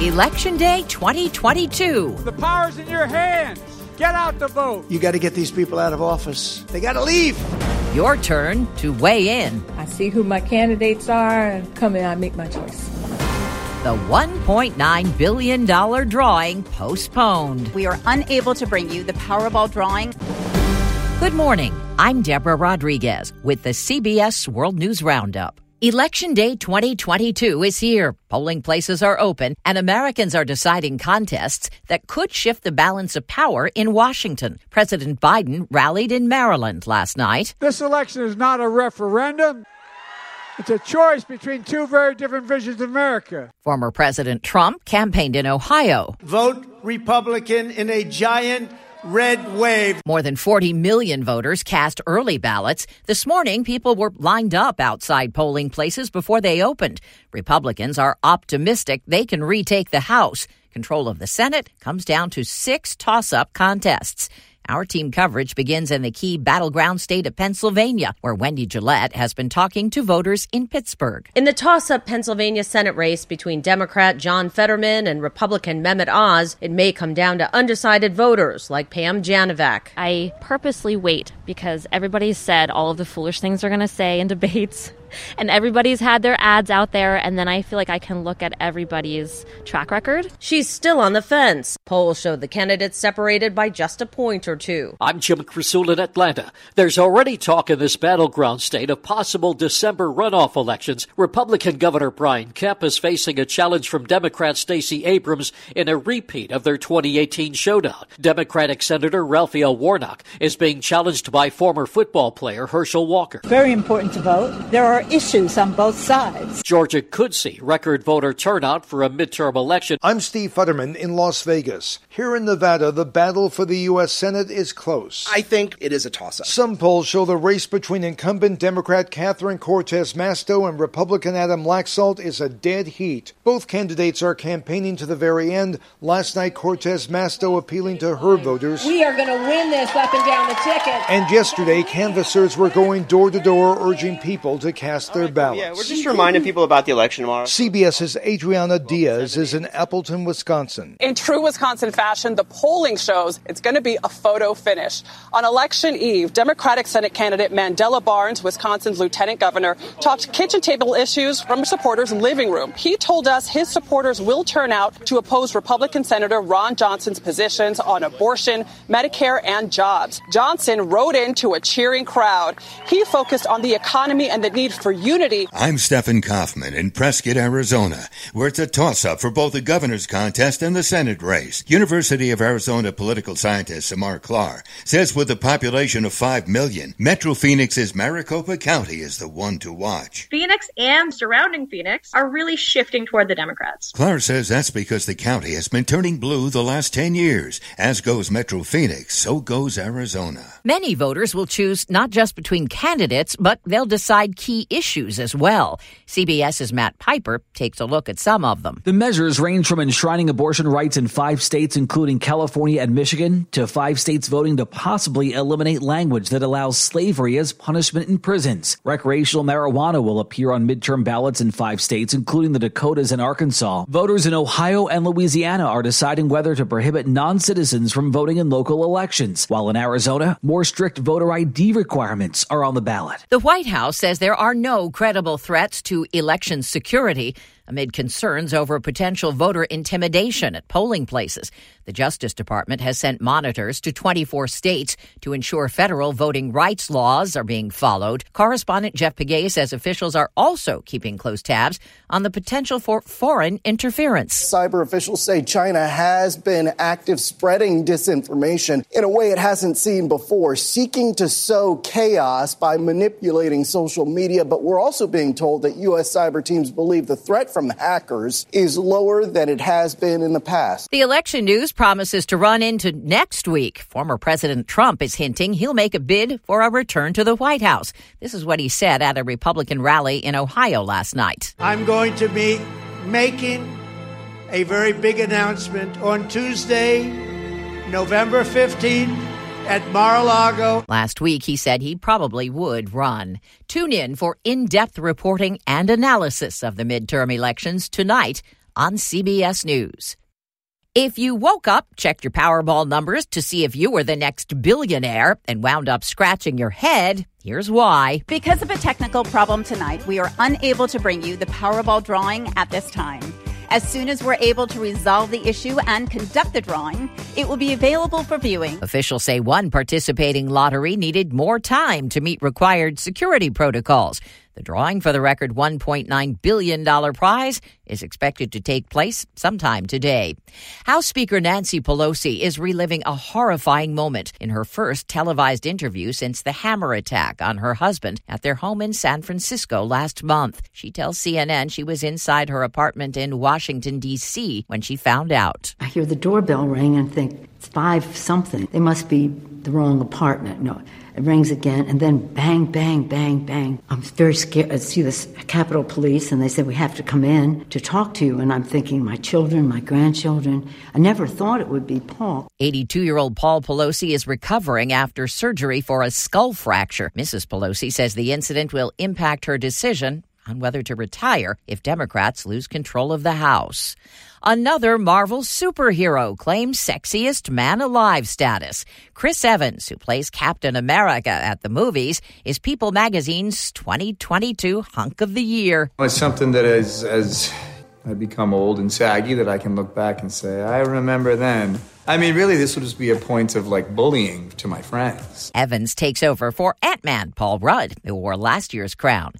Election Day 2022. The power's in your hands. Get out the vote. You got to get these people out of office. They got to leave. Your turn to weigh in. I see who my candidates are and come in, I make my choice. The $1.9 billion drawing postponed. We are unable to bring you the Powerball drawing. Good morning. I'm Deborah Rodriguez with the CBS World News Roundup. Election Day 2022 is here. Polling places are open, and Americans are deciding contests that could shift the balance of power in Washington. President Biden rallied in Maryland last night. This election is not a referendum. It's a choice between two very different visions of America. Former President Trump campaigned in Ohio. Vote Republican in a giant red wave. More than 40 million voters cast early ballots. This morning, people were lined up outside polling places before they opened. Republicans are optimistic they can retake the House. Control of the Senate comes down to six toss up contests. Our team coverage begins in the key battleground state of Pennsylvania, where Wendy Gillette has been talking to voters in Pittsburgh. In the toss up Pennsylvania Senate race between Democrat John Fetterman and Republican Mehmet Oz, it may come down to undecided voters like Pam Janovac. I purposely wait because everybody's said all of the foolish things they're going to say in debates and everybody's had their ads out there and then I feel like I can look at everybody's track record. She's still on the fence. Polls show the candidates separated by just a point or two. I'm Jim Krasula in Atlanta. There's already talk in this battleground state of possible December runoff elections. Republican Governor Brian Kemp is facing a challenge from Democrat Stacey Abrams in a repeat of their 2018 showdown. Democratic Senator Raphael Warnock is being challenged by former football player Herschel Walker. Very important to vote. There are issues on both sides. Georgia could see record voter turnout for a midterm election. I'm Steve Futterman in Las Vegas. Here in Nevada, the battle for the U.S. Senate is close. I think it is a toss up. Some polls show the race between incumbent Democrat Catherine Cortez Masto and Republican Adam Laxalt is a dead heat. Both candidates are campaigning to the very end. Last night, Cortez Masto appealing to her voters. We are going to win this up and down the ticket. And yesterday, canvassers were going door to door urging people to cast their ballots. Yeah, we're just reminding people about the election tomorrow. CBS's Adriana Diaz is in Appleton, Wisconsin. In true Wisconsin fashion, the polling shows it's going to be a photo finish. On election eve, Democratic Senate candidate Mandela Barnes, Wisconsin's lieutenant governor, talked kitchen table issues from supporters' living room. He told us his supporters will turn out to oppose Republican Senator Ron Johnson's positions on abortion, Medicare, and jobs. Johnson rode into a cheering crowd. He focused on the economy and the need for unity. I'm Stephen Kaufman in Prescott, Arizona, where it's a toss up for both the governor's contest and the Senate race. University of Arizona political scientist Samara Klar says with a population of 5 million, Metro Phoenix's Maricopa County is the one to watch. Phoenix and surrounding Phoenix are really shifting toward the Democrats. Klar says that's because the county has been turning blue the last 10 years. As goes Metro Phoenix, so goes Arizona. Many voters will choose not just between candidates, but they'll decide key issues as well. CBS's Matt Piper takes a look at some of them. The measures range from enshrining abortion rights in five states, including California and Michigan, to five states voting to possibly eliminate language that allows slavery as punishment in prisons. Recreational marijuana will appear on midterm ballots in five states, including the Dakotas and Arkansas. Voters in Ohio and Louisiana are deciding whether to prohibit non citizens from voting in local elections, while in Arizona, more strict voter ID requirements are on the ballot. The White House says there are no credible threats to election security amid concerns over potential voter intimidation at polling places. The Justice Department has sent monitors to 24 states to ensure federal voting rights laws are being followed. Correspondent Jeff Pegues says officials are also keeping close tabs on the potential for foreign interference. Cyber officials say China has been active spreading disinformation in a way it hasn't seen before, seeking to sow chaos by manipulating social media. But we're also being told that U.S. cyber teams believe the threat from from hackers is lower than it has been in the past. The election news promises to run into next week. Former President Trump is hinting he'll make a bid for a return to the White House. This is what he said at a Republican rally in Ohio last night. I'm going to be making a very big announcement on Tuesday, November 15th at Mar-a-Lago. Last week, he said he probably would run. Tune in for in-depth reporting and analysis of the midterm elections tonight on CBS News. If you woke up, checked your Powerball numbers to see if you were the next billionaire, and wound up scratching your head, here's why. Because of a technical problem tonight, we are unable to bring you the Powerball drawing at this time. As soon as we're able to resolve the issue and conduct the drawing, it will be available for viewing. Officials say one participating lottery needed more time to meet required security protocols. The drawing for the record $1.9 billion prize is expected to take place sometime today. House Speaker Nancy Pelosi is reliving a horrifying moment in her first televised interview since the hammer attack on her husband at their home in San Francisco last month. She tells CNN she was inside her apartment in Washington, D.C. when she found out. I hear the doorbell ring and think it's five something. They must be the wrong apartment. No. It rings again, and then bang, bang, bang, bang. I'm very scared. I see this Capitol Police, and they said, We have to come in to talk to you. And I'm thinking, My children, my grandchildren. I never thought it would be Paul. 82 year old Paul Pelosi is recovering after surgery for a skull fracture. Mrs. Pelosi says the incident will impact her decision on whether to retire if Democrats lose control of the House. Another Marvel superhero claims sexiest man alive status. Chris Evans, who plays Captain America at the movies, is People magazine's 2022 hunk of the year. It's something that as as I become old and saggy that I can look back and say, I remember then. I mean, really, this would just be a point of like bullying to my friends. Evans takes over for Ant Man Paul Rudd, who wore last year's crown.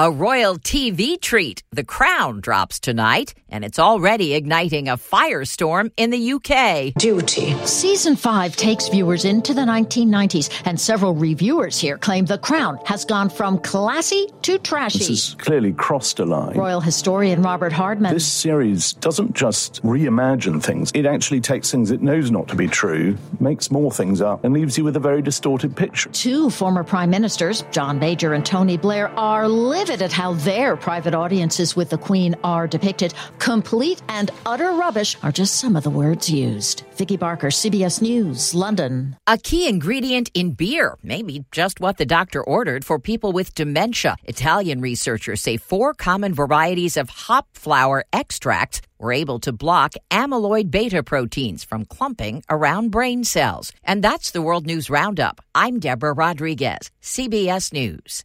A royal TV treat, The Crown, drops tonight, and it's already igniting a firestorm in the UK. Duty. Season 5 takes viewers into the 1990s, and several reviewers here claim The Crown has gone from classy to trashy. This has clearly crossed a line. Royal historian Robert Hardman. This series doesn't just reimagine things, it actually takes things it knows not to be true, makes more things up, and leaves you with a very distorted picture. Two former prime ministers, John Major and Tony Blair, are livid at how their private audiences with the Queen are depicted. Complete and utter rubbish are just some of the words used. Vicki Barker, CBS News, London. A key ingredient in beer, maybe just what the doctor ordered for people with dementia. Italian researchers say four common varieties of hop flower extract were able to block amyloid beta proteins from clumping around brain cells. And that's the World News Roundup. I'm Deborah Rodriguez, CBS News.